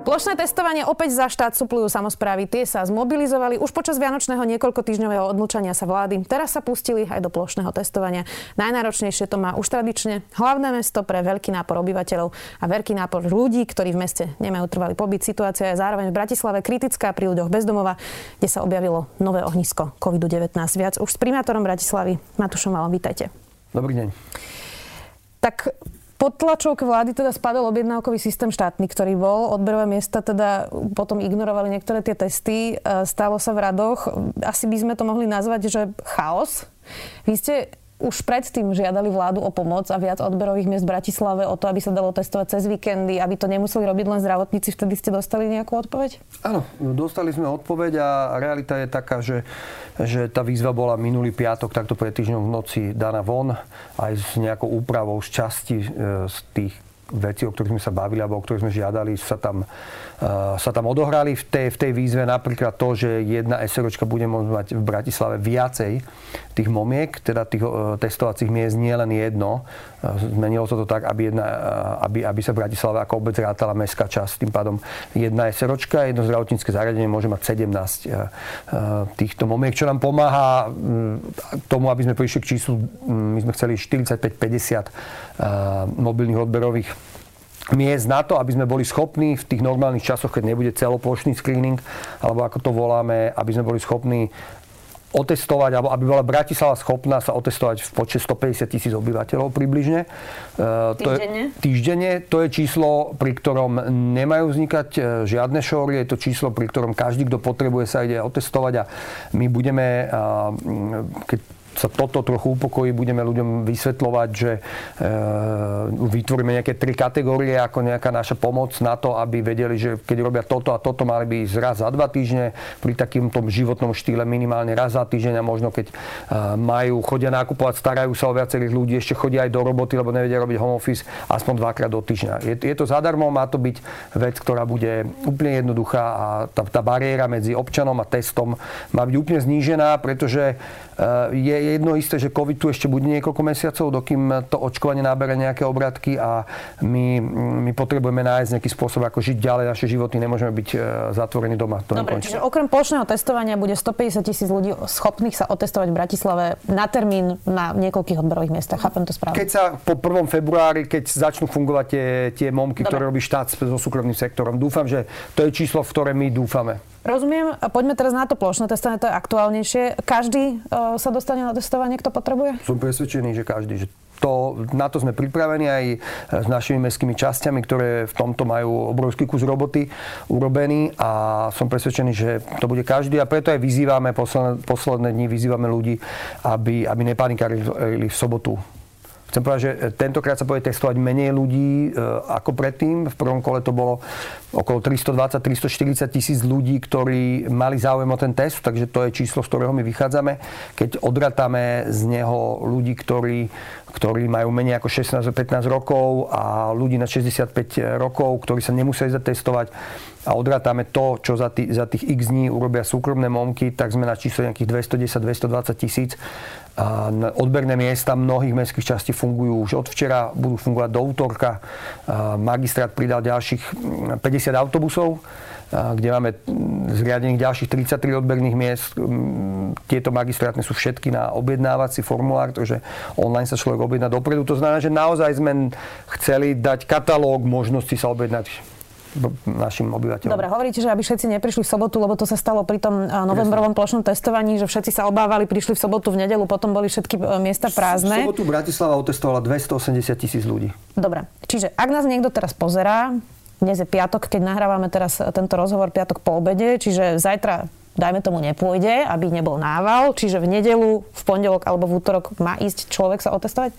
Plošné testovanie opäť za štát suplujú samozprávy. Tie sa zmobilizovali už počas vianočného niekoľko týždňového odmlčania sa vlády. Teraz sa pustili aj do plošného testovania. Najnáročnejšie to má už tradične hlavné mesto pre veľký nápor obyvateľov a veľký nápor ľudí, ktorí v meste nemajú trvalý pobyt. Situácia je zároveň v Bratislave kritická pri ľuďoch bezdomova, kde sa objavilo nové ohnisko COVID-19. Viac už s primátorom Bratislavy Matušom Valom. Vítajte. Dobrý deň. Tak pod tlačovke vlády teda spadol objednávkový systém štátny, ktorý bol. Odberové miesta teda potom ignorovali niektoré tie testy. E, Stalo sa v radoch. Asi by sme to mohli nazvať, že chaos. Vy ste už predtým žiadali vládu o pomoc a viac odberových miest v Bratislave o to, aby sa dalo testovať cez víkendy, aby to nemuseli robiť len zdravotníci. Vtedy ste dostali nejakú odpoveď? Áno, dostali sme odpoveď a realita je taká, že, že tá výzva bola minulý piatok, takto pred týždňom v noci daná von, aj s nejakou úpravou z časti e, z tých veci, o ktorých sme sa bavili alebo o ktorých sme žiadali, sa tam, sa tam odohrali v tej, v tej výzve. Napríklad to, že jedna SROčka bude môcť mať v Bratislave viacej tých momiek, teda tých uh, testovacích miest nie len jedno. Uh, zmenilo sa to tak, aby, jedna, aby, aby sa Bratislave ako obec rátala mestská časť. Tým pádom jedna SROčka, jedno zdravotnícke zariadenie môže mať 17 týchto momiek, čo nám pomáha mm, tomu, aby sme prišli k číslu, mm, my sme chceli 45-50 mobilných odberových miest na to, aby sme boli schopní v tých normálnych časoch, keď nebude celoplošný screening, alebo ako to voláme, aby sme boli schopní otestovať, alebo aby bola Bratislava schopná sa otestovať v počte 150 tisíc obyvateľov približne. Týždenne? To je, týždenne. To je číslo, pri ktorom nemajú vznikať e, žiadne šóry. Je to číslo, pri ktorom každý, kto potrebuje, sa ide otestovať a my budeme, keď sa toto trochu upokojí, budeme ľuďom vysvetľovať, že e, vytvoríme nejaké tri kategórie ako nejaká naša pomoc na to, aby vedeli, že keď robia toto a toto, mali by ísť raz za dva týždne, pri takýmto životnom štýle minimálne raz za týždeň a možno keď e, majú, chodia nakupovať, starajú sa o viacerých ľudí, ešte chodia aj do roboty, lebo nevedia robiť home office aspoň dvakrát do týždňa. Je, je to zadarmo, má to byť vec, ktorá bude úplne jednoduchá a tá, tá bariéra medzi občanom a testom má byť úplne znížená, pretože je jedno isté, že COVID tu ešte bude niekoľko mesiacov, dokým to očkovanie nábere nejaké obratky a my, my potrebujeme nájsť nejaký spôsob, ako žiť ďalej naše životy. Nemôžeme byť eh, zatvorení doma. To Dobre, čiže okrem plošného testovania bude 150 tisíc ľudí schopných sa otestovať v Bratislave na termín na niekoľkých odborových miestach. Chápem to správne? Keď sa po 1. februári, keď začnú fungovať tie, tie momky, Dobre. ktoré robí štát so súkromným sektorom, dúfam, že to je číslo, v ktoré my dúfame. Rozumiem. Poďme teraz na to plošné testovanie, to je aktuálnejšie. Každý uh, sa dostane na testovanie, kto potrebuje? Som presvedčený, že každý. Že to, na to sme pripravení aj s našimi mestskými časťami, ktoré v tomto majú obrovský kus roboty urobený a som presvedčený, že to bude každý a preto aj vyzývame, posledné, posledné dni vyzývame ľudí, aby, aby nepanikarili v sobotu Chcem povedať, že tentokrát sa bude testovať menej ľudí e, ako predtým. V prvom kole to bolo okolo 320-340 tisíc ľudí, ktorí mali záujem o ten test, takže to je číslo, z ktorého my vychádzame. Keď odratame z neho ľudí, ktorí, ktorí majú menej ako 16-15 rokov a ľudí na 65 rokov, ktorí sa nemuseli zatestovať a odrátame to, čo za, tý, za tých x dní urobia súkromné momky, tak sme na čísle nejakých 210-220 tisíc a odberné miesta mnohých mestských častí fungujú už od včera, budú fungovať do útorka. Magistrát pridal ďalších 50 mm, autobusov, kde máme mm, zriadených ďalších 33 odberných miest. Mm, tieto magistrátne sú všetky na objednávací formulár, takže online sa človek objedná dopredu. To znamená, že naozaj sme chceli dať katalóg možností sa objednať našim obyvateľom. Dobre, hovoríte, že aby všetci neprišli v sobotu, lebo to sa stalo pri tom novembrovom plošnom testovaní, že všetci sa obávali, prišli v sobotu, v nedelu, potom boli všetky e, miesta prázdne. V sobotu Bratislava otestovala 280 tisíc ľudí. Dobre, čiže ak nás niekto teraz pozerá, dnes je piatok, keď nahrávame teraz tento rozhovor piatok po obede, čiže zajtra dajme tomu nepôjde, aby nebol nával, čiže v nedelu, v pondelok alebo v útorok má ísť človek sa otestovať?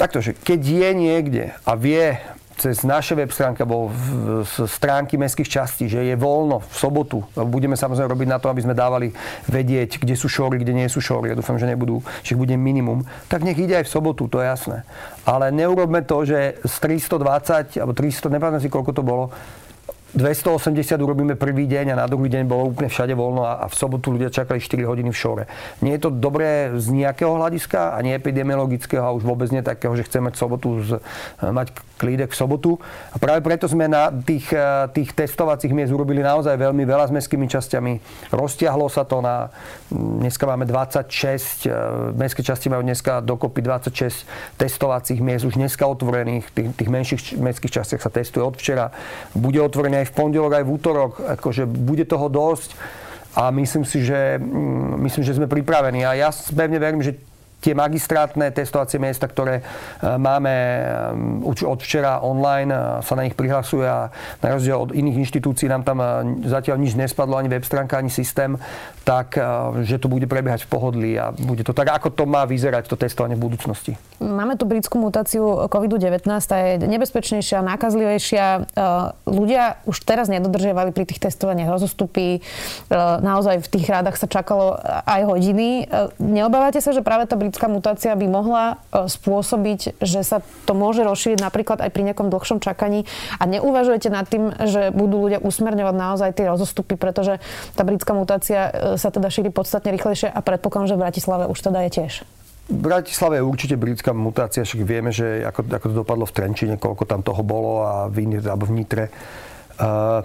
Takto, že keď je niekde a vie cez naše web stránky alebo stránky mestských častí, že je voľno v sobotu. Budeme samozrejme robiť na to, aby sme dávali vedieť, kde sú šory, kde nie sú šory. Ja dúfam, že nebudú, že bude minimum. Tak nech ide aj v sobotu, to je jasné. Ale neurobme to, že z 320 alebo 300, nepamätám si, koľko to bolo, 280 urobíme prvý deň a na druhý deň bolo úplne všade voľno a v sobotu ľudia čakali 4 hodiny v šore. Nie je to dobré z nejakého hľadiska, ani epidemiologického a už vôbec nie takého, že chceme sobotu z, mať klídek v sobotu. A práve preto sme na tých, eh, tých testovacích miest urobili naozaj veľmi veľa s mestskými časťami. Roztiahlo sa to na, dneska máme 26, eh, mestské časti majú dneska dokopy 26 testovacích miest, už dneska otvorených, tých, tých menších mestských častiach sa testuje od včera. Bude otvorené aj v pondelok, aj v útorok. Akože bude toho dosť a myslím si, že, mm, myslím, že sme pripravení. A ja pevne verím, že tie magistrátne testovacie miesta, ktoré e, máme e, už od včera online, e, sa na nich prihlasuje a na rozdiel od iných inštitúcií nám tam zatiaľ nič nespadlo, ani web stránka, ani systém, tak že to bude prebiehať v pohodlí a bude to tak, ako to má vyzerať to testovanie v budúcnosti. Máme tu britskú mutáciu COVID-19, tá je nebezpečnejšia, nákazlivejšia. Ľudia už teraz nedodržiavali pri tých testovaniach rozostupy. Naozaj v tých rádach sa čakalo aj hodiny. Neobávate sa, že práve tá britská mutácia by mohla e, spôsobiť, že sa to môže rozšíriť napríklad aj pri nejakom dlhšom čakaní a neuvažujete nad tým, že budú ľudia usmerňovať naozaj tie rozostupy, pretože tá britská mutácia e, sa teda šíri podstatne rýchlejšie a predpokladám, že v Bratislave už teda je tiež. V Bratislave je určite britská mutácia, však vieme, že ako, ako to dopadlo v Trenčine, koľko tam toho bolo a v, alebo v Nitre. Uh,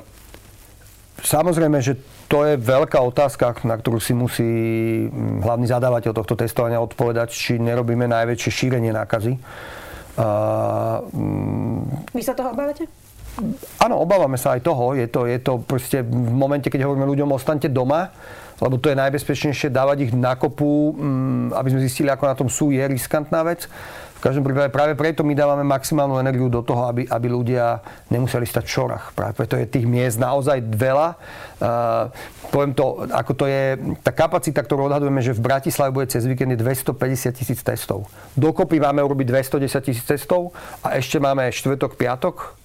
samozrejme, že to je veľká otázka, na ktorú si musí hm, hlavný zadávateľ tohto testovania odpovedať, či nerobíme najväčšie šírenie nákazy. Hm, Vy sa toho obávate? Áno, obávame sa aj toho. Je to, je to proste v momente, keď hovoríme ľuďom, ostaňte doma, lebo to je najbezpečnejšie dávať ich na kopu, hm, aby sme zistili, ako na tom sú, je riskantná vec každom prípade práve preto my dávame maximálnu energiu do toho, aby, aby ľudia nemuseli stať v šorách. Práve preto je tých miest naozaj veľa. Uh, poviem to, ako to je, tá kapacita, ktorú odhadujeme, že v Bratislave bude cez víkend 250 tisíc testov. Dokopy máme urobiť 210 tisíc testov a ešte máme štvrtok, piatok,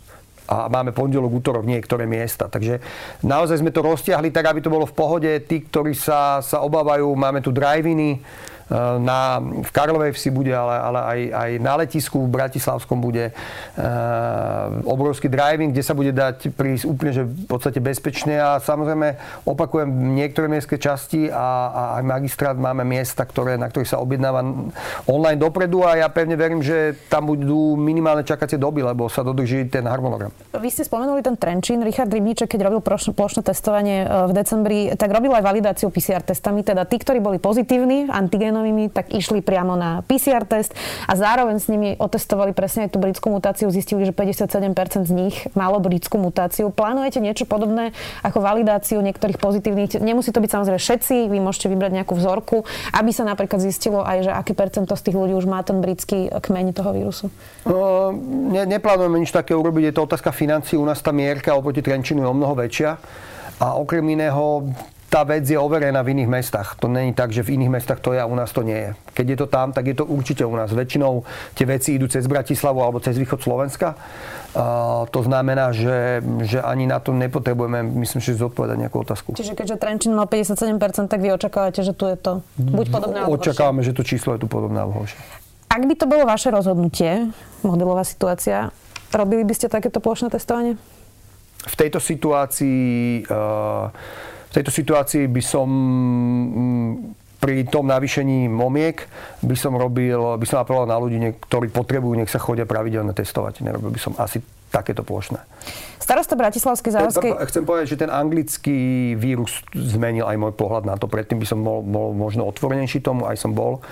a máme pondelok, útorok niektoré miesta. Takže naozaj sme to roztiahli tak, aby to bolo v pohode. Tí, ktorí sa, sa obávajú, máme tu drive-iny, Eh, na, v Karlovej vsi bude, ale, ale aj, aj na letisku v Bratislavskom bude uh, obrovský driving, kde sa bude dať prísť úplne že v podstate bezpečne a samozrejme opakujem niektoré mestské časti a, a aj magistrát máme miesta, ktoré, na ktorých sa objednáva online dopredu a ja pevne verím, že tam budú minimálne čakacie doby, lebo sa dodrží ten harmonogram. Vy ste spomenuli ten Trenčín. Richard Rybníček, keď robil plošné testovanie eh, v decembri, tak robil aj validáciu PCR testami, teda tí, ktorí boli pozitívni, antigénov anonymní, tak išli priamo na PCR test a zároveň s nimi otestovali presne aj tú britskú mutáciu, zistili, že 57% z nich malo britskú mutáciu. Plánujete niečo podobné ako validáciu niektorých pozitívnych? Nemusí to byť samozrejme všetci, vy môžete vybrať nejakú vzorku, aby sa napríklad zistilo aj, že aký percento z tých ľudí už má ten britský kmeň toho vírusu. Uh, ne, neplánujeme nič také urobiť, je to otázka financií. U nás tá mierka oproti Trenčinu je o mnoho väčšia. A okrem iného tá vec je overená v iných mestách. To není tak, že v iných mestách to je a u nás to nie je. Keď je to tam, tak je to určite u nás. Väčšinou tie veci idú cez Bratislavu alebo cez východ Slovenska. Uh, to znamená, že, že ani na to nepotrebujeme, myslím, že zodpovedať nejakú otázku. Čiže keďže Trenčín mal 57%, tak vy očakávate, že tu je to buď podobné alebo Očakávame, že to číslo je tu podobné alebo horšie. Ak by to bolo vaše rozhodnutie, modelová situácia, robili by ste takéto plošné testovanie? V tejto situácii uh, v tejto situácii by som mm, pri tom navýšení momiek by som robil, by som apeloval na ľudí, ktorí potrebujú, nech sa chodia pravidelne testovať. Nerobil by som asi takéto plošné. Starosta Bratislavskej záhorskej... Chcem povedať, že ten anglický vírus zmenil aj môj pohľad na to. Predtým by som bol, bol možno otvorenejší tomu, aj som bol,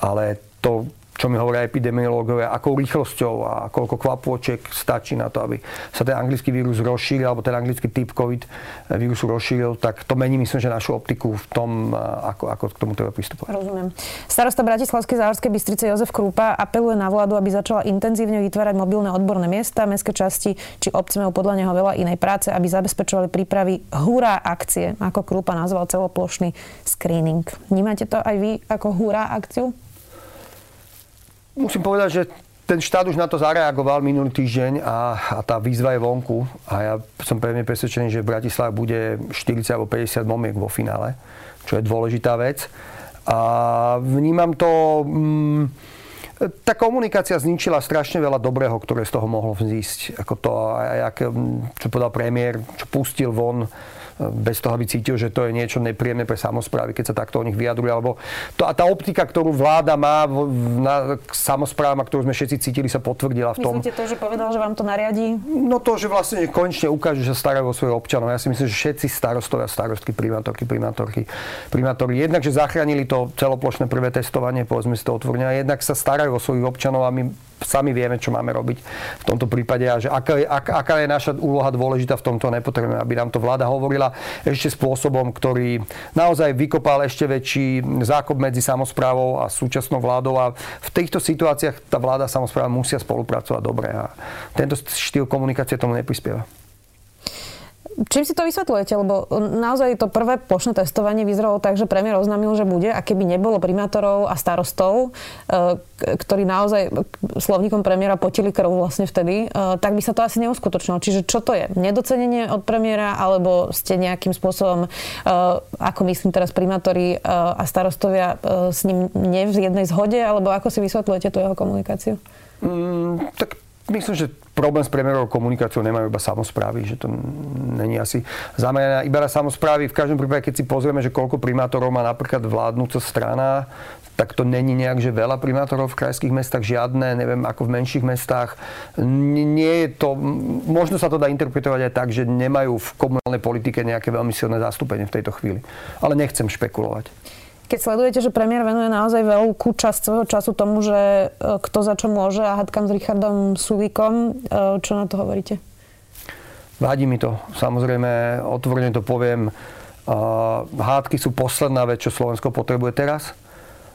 ale to čo mi hovoria epidemiológovia, akou rýchlosťou a koľko kvapôček stačí na to, aby sa ten anglický vírus rozšíril, alebo ten anglický typ COVID vírusu rozšíril, tak to mení, myslím, že našu optiku v tom, ako, ako k tomu treba pristupovať. Rozumiem. Starosta Bratislavskej záhorskej Bystrice Jozef Krúpa apeluje na vládu, aby začala intenzívne vytvárať mobilné odborné miesta, mestské časti, či obce majú podľa neho veľa inej práce, aby zabezpečovali prípravy hurá akcie, ako Krúpa nazval celoplošný screening. Vnímate to aj vy ako hurá akciu? Musím povedať, že ten štát už na to zareagoval minulý týždeň a, a tá výzva je vonku. A ja som pevne presvedčený, že v Bratislave bude 40 alebo 50 momiek vo finále, čo je dôležitá vec. A vnímam to... Mm, tá komunikácia zničila strašne veľa dobrého, ktoré z toho mohlo vzísť. Ako to, jak, čo povedal premiér, čo pustil von bez toho, aby cítil, že to je niečo nepríjemné pre samozprávy, keď sa takto o nich vyjadruje. Alebo to, a tá optika, ktorú vláda má na samozprávam, a ktorú sme všetci cítili, sa potvrdila v tom. Myslíte to, že povedal, že vám to nariadí? No to, že vlastne konečne ukáže, že starajú o svojich občanov. Ja si myslím, že všetci starostovia, starostky, primátorky, primátorky, primátori, jednak, že zachránili to celoplošné prvé testovanie, povedzme si to otvorene, a jednak sa starajú o svojich občanov a my sami vieme, čo máme robiť v tomto prípade a že aká je, ak, aká je naša úloha dôležitá v tomto, nepotrebujeme, aby nám to vláda hovorila ešte spôsobom, ktorý naozaj vykopal ešte väčší zákop medzi samozprávou a súčasnou vládou a v týchto situáciách tá vláda a samozpráva musia spolupracovať dobre a tento štýl komunikácie tomu neprispieva. Čím si to vysvetľujete? Lebo naozaj to prvé plošné testovanie vyzeralo tak, že premiér oznámil, že bude a keby nebolo primátorov a starostov, e, ktorí naozaj slovníkom premiéra potili krv vlastne vtedy, e, tak by sa to asi neuskutočnilo. Čiže čo to je? Nedocenenie od premiéra alebo ste nejakým spôsobom, e, ako myslím teraz primátori a starostovia s ním nie v jednej zhode, alebo ako si vysvetľujete tú jeho komunikáciu? Mm, tak myslím, že problém s premiérovou komunikáciou nemajú iba samozprávy, že to není asi zamerané iba na samozprávy. V každom prípade, keď si pozrieme, že koľko primátorov má napríklad vládnúca strana, tak to není nejak, že veľa primátorov v krajských mestách, žiadne, neviem, ako v menších mestách. Nie je to, možno sa to dá interpretovať aj tak, že nemajú v komunálnej politike nejaké veľmi silné zastúpenie v tejto chvíli. Ale nechcem špekulovať. Keď sledujete, že premiér venuje naozaj veľkú časť svojho času tomu, že e, kto za čo môže a hádkam s Richardom Sulikom, e, čo na to hovoríte? Vadí mi to. Samozrejme, otvorene to poviem. E, hádky sú posledná vec, čo Slovensko potrebuje teraz.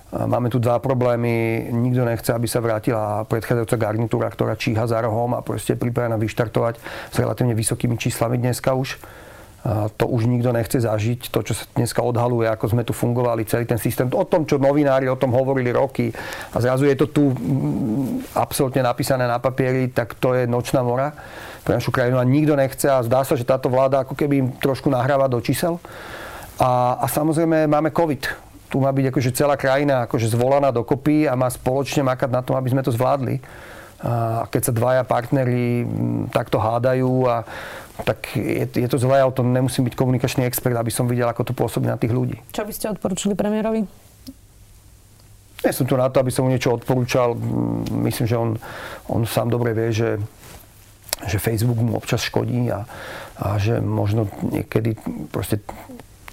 Máme tu dva problémy. Nikto nechce, aby sa vrátila predchádzajúca garnitúra, ktorá číha za rohom a proste je pripravená vyštartovať s relatívne vysokými číslami dneska už to už nikto nechce zažiť. To, čo sa dneska odhaluje, ako sme tu fungovali, celý ten systém. O tom, čo novinári o tom hovorili roky a zrazu je to tu absolútne napísané na papieri, tak to je nočná mora pre našu krajinu a nikto nechce a zdá sa, že táto vláda ako keby im trošku nahráva do čísel. A, a samozrejme máme COVID. Tu má byť akože celá krajina akože zvolaná dokopy a má spoločne makať na tom, aby sme to zvládli. A keď sa dvaja partneri mm, takto hádajú a tak je, je to zlé, o tom nemusím byť komunikačný expert, aby som videl, ako to pôsobí na tých ľudí. Čo by ste odporúčili premiérovi? Nie som tu na to, aby som mu niečo odporúčal. Myslím, že on, on sám dobre vie, že, že Facebook mu občas škodí a, a že možno niekedy proste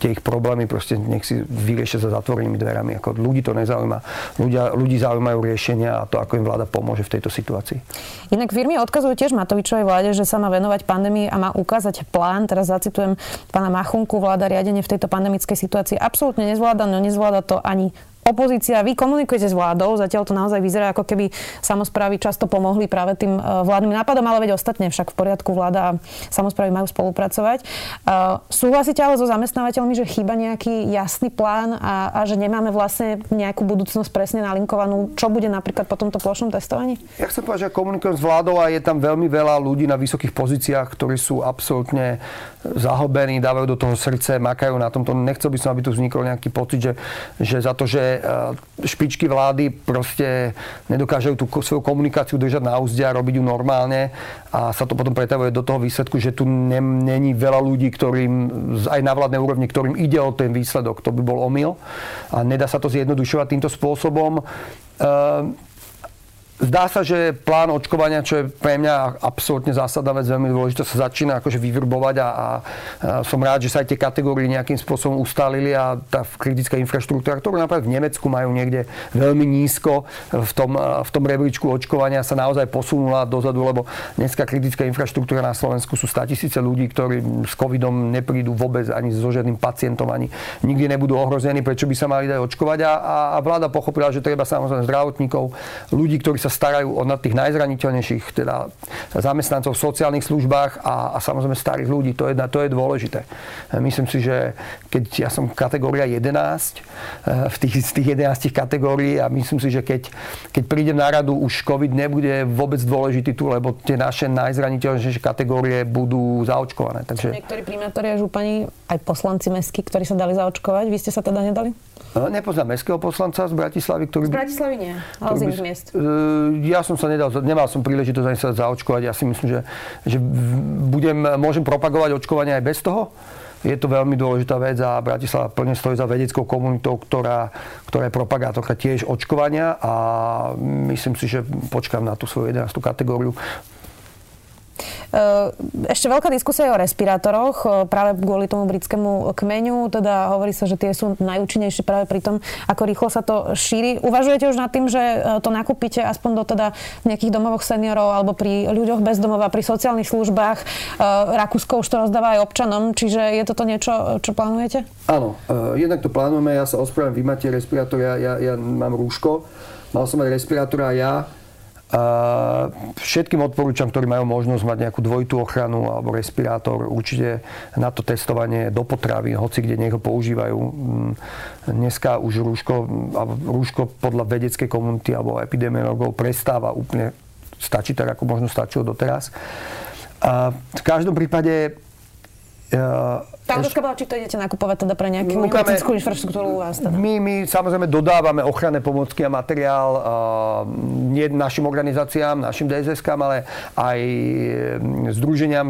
tie ich problémy proste nech si vyriešia za zatvorenými dverami. Ako ľudí to nezaujíma. Ľudia, ľudí zaujímajú riešenia a to, ako im vláda pomôže v tejto situácii. Inak firmy odkazujú tiež Matovičovej vláde, že sa má venovať pandémii a má ukázať plán. Teraz zacitujem pána Machunku, vláda riadenie v tejto pandemickej situácii absolútne nezvláda, no nezvláda to ani opozícia, vy komunikujete s vládou, zatiaľ to naozaj vyzerá, ako keby samozprávy často pomohli práve tým e, vládnym nápadom, ale veď ostatne však v poriadku vláda a samozprávy majú spolupracovať. Uh, súhlasíte ale so zamestnávateľmi, že chýba nejaký jasný plán a, a že nemáme vlastne nejakú budúcnosť presne nalinkovanú, čo bude napríklad po tomto plošnom testovaní? Ja chcem povedať, že komunikujem s vládou a je tam veľmi veľa ľudí na vysokých pozíciách, ktorí sú absolútne zahlbení, dávajú do toho srdce, makajú na tomto. Nechcel by som, aby tu vznikol nejaký pocit, že, že za to, že E, špičky vlády proste nedokážu tú svoju komunikáciu držať na úzde a robiť ju normálne a sa to potom pretavuje do toho výsledku, že tu není veľa ľudí, ktorým aj na vládnej úrovni, ktorým ide o ten výsledok. To by bol omyl a nedá sa to zjednodušovať týmto spôsobom. E, Zdá sa, že plán očkovania, čo je pre mňa absolútne zásadná vec, veľmi dôležitá, sa začína akože vyvrbovať a, a som rád, že sa aj tie kategórie nejakým spôsobom ustálili a tá kritická infraštruktúra, ktorú napríklad v Nemecku majú niekde veľmi nízko v tom, v tom rebríčku očkovania sa naozaj posunula dozadu, lebo dneska kritická infraštruktúra na Slovensku sú 100 tisíce ľudí, ktorí s covidom neprídu vôbec ani so žiadnym pacientom, ani nikdy nebudú ohrození, prečo by sa mali dať očkovať. A, a vláda pochopila, že treba samozrejme zdravotníkov, ľudí, ktorí sa starajú o tých najzraniteľnejších teda zamestnancov v sociálnych službách a, a samozrejme starých ľudí. To je, to je dôležité. Myslím si, že keď ja som kategória 11 eh, v tých, z tých 11 kategórií a myslím si, že keď, keď prídem na radu, už COVID nebude vôbec dôležitý tu, lebo tie naše najzraniteľnejšie kategórie budú zaočkované. Takže... Niektorí primátori a župani, aj poslanci mestskí, ktorí sa dali zaočkovať, vy ste sa teda nedali? Nepoznám mestského poslanca z Bratislavy, ktorý... Z Bratislavy nie, ale z iných miest. Ja som sa nedal, nemal som príležitosť ani sa zaočkovať. Ja si myslím, že, že budem, môžem propagovať očkovanie aj bez toho. Je to veľmi dôležitá vec a Bratislava plne stojí za vedeckou komunitou, ktorá, ktorá je propagátorka tiež očkovania a myslím si, že počkám na tú svoju 11. kategóriu. Ehm, ešte veľká diskusia je o respirátoroch, e, práve kvôli tomu britskému kmeňu, teda hovorí sa, že tie sú najúčinnejšie práve pri tom, ako rýchlo sa to šíri. Uvažujete už nad tým, že e, to nakúpite aspoň do teda nejakých domovoch seniorov alebo pri ľuďoch bez domova, pri sociálnych službách. E, Rakúsko už to rozdáva aj občanom, čiže je toto niečo, čo plánujete? Áno, jednak to plánujeme, ja sa ospravedlňujem, vy máte respirátor, ja, ja, ja mám rúško, mal som aj respirátor a ja Všetkým odporúčam, ktorí majú možnosť mať nejakú dvojitú ochranu alebo respirátor, určite na to testovanie do potravy, hoci kde nech ho používajú. Mm, dneska už rúško, rúško podľa vedeckej komunity alebo epidemiologov prestáva úplne, stačí tak, ako možno stačilo doteraz. A v každom prípade tá otázka bola, či to idete nakupovať teda pre nejakú kritickú infraštruktúru u vás. Teda. My, my samozrejme dodávame ochranné pomocky a materiál uh, nie našim organizáciám, našim DSS-kám, ale aj združeniam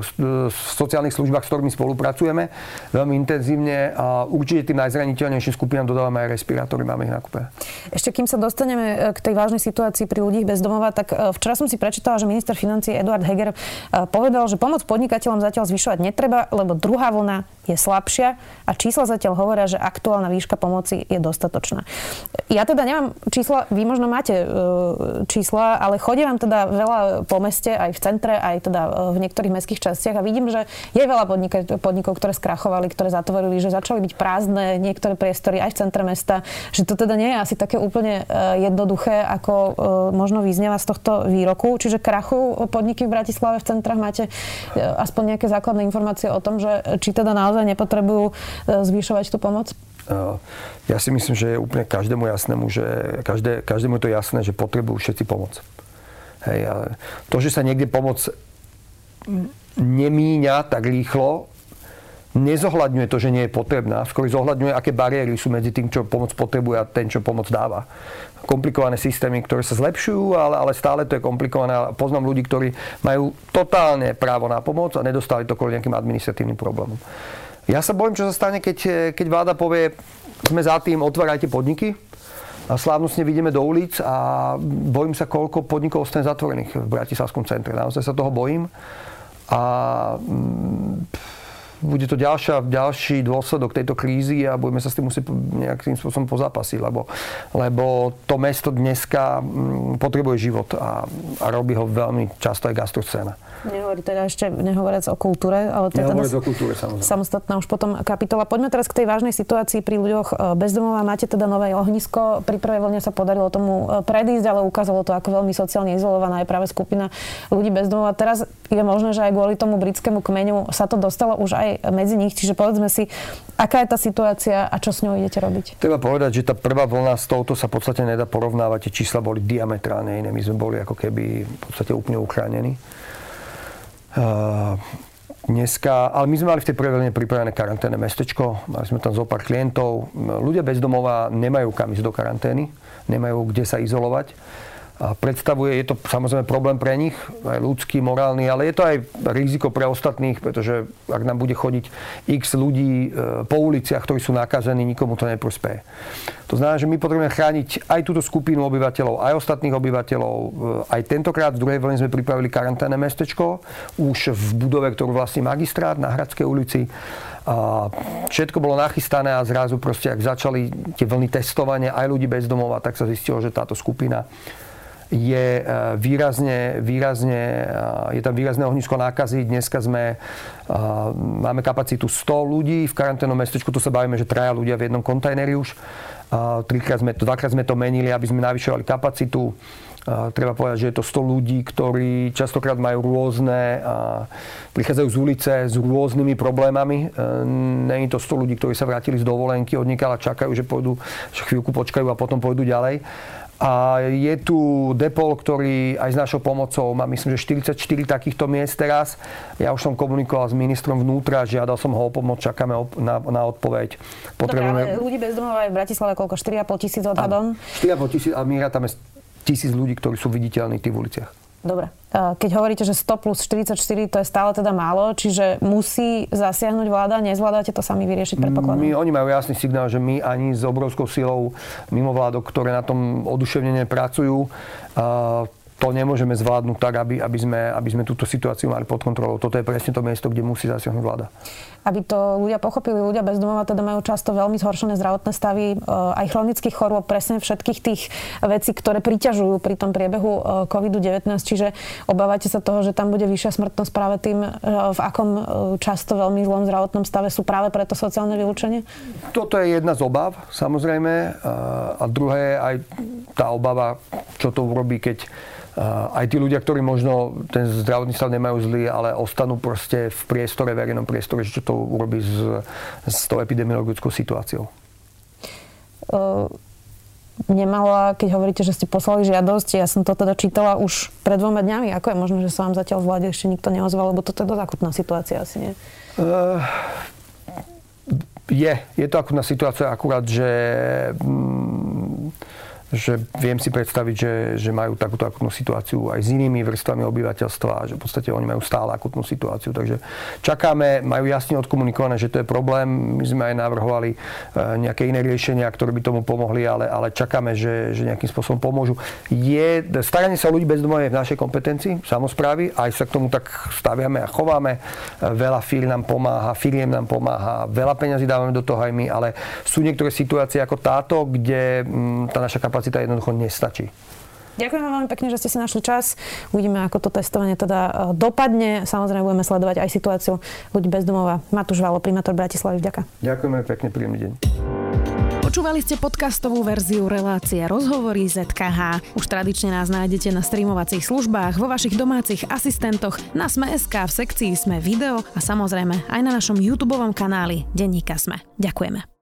v sociálnych službách, s ktorými spolupracujeme veľmi intenzívne a určite tým najzraniteľnejším skupinám dodávame aj respirátory, máme ich nakúpené. Ešte kým sa dostaneme e, k tej vážnej situácii pri ľudí bez domova, tak e, včera som si prečítala, že minister financí Eduard Heger e, povedal, že pomoc podnikateľom zatiaľ zvyšovať netreba, lebo druhá vlna je slabšia a čísla zatiaľ hovoria, že aktuálna výška pomoci je dostatočná. Ja teda nemám čísla, vy možno máte e, čísla, ale chodím vám teda veľa po meste, aj v centre, aj teda e, v niektorých mestských častiach a vidím, že je veľa podnikov, ktoré skrachovali, ktoré zatvorili, že začali byť prázdne niektoré priestory aj v centre mesta, že to teda nie je asi také úplne e, jednoduché, ako možno vyznieva z tohto výroku. Čiže krachu podniky v Bratislave v centrách máte aspoň nejaké základné informácie o tom, že či teda naozaj nepotrebujú e, zvyšovať tú pomoc? Ja si myslím, že je úplne každému jasnému, že každé, každému je to jasné, že potrebujú všetci pomoc. Hej, ale to, že sa niekde pomoc nemíňa tak rýchlo, nezohľadňuje to, že nie je potrebná. Skôr zohľadňuje, aké bariéry sú medzi tým, čo pomoc potrebuje a ten, čo pomoc dáva. Komplikované systémy, ktoré sa zlepšujú, ale, ale stále to je komplikované. Poznám ľudí, ktorí majú totálne právo na pomoc a nedostali to kvôli nejakým administratívnym problémom. Ja sa bojím, čo sa stane, keď, keď vláda povie, sme za tým, otvárajte podniky, a slávnostne vidíme do ulic a bojím sa, koľko podnikov ostane zatvorených v Bratislavskom centre. Naozaj sa toho bojím. A mm, bude to ďalšia, ďalší dôsledok tejto krízy a budeme sa s tým musieť nejakým spôsobom pozápasiť, lebo, lebo to mesto dneska mm, potrebuje život a, a robí ho veľmi často aj gastroscéna. Nehovorí teda ešte, nehovoriac o kultúre, ale teda o kultúre, samozrejme. samostatná už potom kapitola. Poďme teraz k tej vážnej situácii pri ľuďoch e, bezdomová. Máte teda nové ohnisko. Pri prvej vlne sa podarilo tomu e, predísť, ale ukázalo to, ako veľmi sociálne izolovaná je práve skupina ľudí bezdomová. Teraz je možné, že aj kvôli tomu britskému kmeňu sa to dostalo už aj medzi nich. Čiže povedzme si, aká je tá situácia a čo s ňou idete robiť? Treba povedať, že tá prvá vlna s touto sa v podstate nedá porovnávať. Tie čísla boli diametrálne iné. My sme boli ako keby v podstate úplne uchránení. Dneska, ale my sme mali v tej prvej pripravené karanténne mestečko, mali sme tam zo pár klientov. Ľudia bez domova nemajú kam ísť do karantény, nemajú kde sa izolovať predstavuje, je to samozrejme problém pre nich, aj ľudský, morálny, ale je to aj riziko pre ostatných, pretože ak nám bude chodiť x ľudí e, po uliciach, ktorí sú nakazení, nikomu to neprospeje. To znamená, že my potrebujeme chrániť aj túto skupinu obyvateľov, aj ostatných obyvateľov. E, aj tentokrát v druhej vlne sme pripravili karanténne mestečko, už v budove, ktorú vlastní magistrát na Hradskej ulici. A všetko bolo nachystané a zrazu proste, ak začali tie vlny testovania aj ľudí bez domova, tak sa zistilo, že táto skupina je e, výrazne, výrazne, e, je tam výrazné ohnisko nákazy. Dneska sme, e, máme kapacitu 100 ľudí v karanténnom mestečku, tu sa bavíme, že traja ľudia v jednom kontajneri už. Trikrát sme dvakrát sme to menili, aby sme navyšovali kapacitu. Treba povedať, že je to 100 ľudí, ktorí častokrát majú rôzne, prichádzajú z ulice s rôznymi problémami. Není to 100 ľudí, ktorí sa vrátili z dovolenky, odnikala, čakajú, že pôjdu, že chvíľku počkajú a potom pôjdu ďalej A je tu Depol, ktorý aj s našou pomocou má myslím, že 44 takýchto miest teraz. Ja už som komunikoval s ministrom vnútra, žiadal som ho o pomoc, čakáme na, na odpoveď. Potrebujeme... Dobre, ale ľudí bez domova je v Bratislave koľko? 4,5 tisíc odhadom? 4,5 tisíc a my rátame tisíc ľudí, ktorí sú viditeľní v uliciach. Dobre. Keď hovoríte, že 100 plus 44, to je stále teda málo, čiže musí zasiahnuť vláda, nezvládate to sami vyriešiť, predpokladám? My, oni majú jasný signál, že my ani s obrovskou silou mimo vládok, ktoré na tom oduševnene pracujú, to nemôžeme zvládnuť tak, aby, aby, sme, aby sme túto situáciu mali pod kontrolou. Toto je presne to miesto, kde musí zasiahnuť vláda. Aby to ľudia pochopili, ľudia bez domova teda majú často veľmi zhoršené zdravotné stavy, e, aj chronických chorôb, presne všetkých tých vecí, ktoré priťažujú pri tom priebehu e, COVID-19. Čiže obávate sa toho, že tam bude vyššia smrtnosť práve tým, e, v akom často veľmi zlom zdravotnom stave sú práve preto sociálne vylúčenie? Toto je jedna z obav, samozrejme. A druhé aj tá obava, čo to urobí, keď aj tí ľudia, ktorí možno ten zdravotný stav nemajú zlý, ale ostanú proste v priestore, verejnom priestore, že čo to urobí s, s tou epidemiologickou situáciou. Uh, nemala, keď hovoríte, že ste poslali žiadosť, ja som to teda čítala už pred dvoma dňami. Ako je možné, že sa vám zatiaľ v vláde ešte nikto neozval, lebo toto je dosť akutná situácia asi, nie? Uh, je. Je to akutná situácia, akurát, že mm, že viem si predstaviť, že, že majú takúto akutnú situáciu aj s inými vrstvami obyvateľstva, že v podstate oni majú stále akutnú situáciu. Takže čakáme, majú jasne odkomunikované, že to je problém. My sme aj navrhovali e, nejaké iné riešenia, ktoré by tomu pomohli, ale, ale čakáme, že, že nejakým spôsobom pomôžu. Je, staranie sa o ľudí bez domova je v našej kompetencii, samozprávy, aj sa k tomu tak staviame a chováme. Veľa firm nám pomáha, firiem nám pomáha, veľa peňazí dávame do toho aj my, ale sú niektoré situácie ako táto, kde mm, tá naša kapacita kapacita jednoducho nestačí. Ďakujem vám veľmi pekne, že ste si našli čas. Uvidíme, ako to testovanie teda e, dopadne. Samozrejme, budeme sledovať aj situáciu ľudí bez domova. Matúš Valo, primátor Bratislavy. Vďaka. Ďakujeme pekne, príjemný deň. Počúvali ste podcastovú verziu relácie Rozhovory ZKH. Už tradične nás nájdete na streamovacích službách, vo vašich domácich asistentoch, na Sme.sk, v sekcii Sme video a samozrejme aj na našom YouTube kanáli Denníka Sme. Ďakujeme.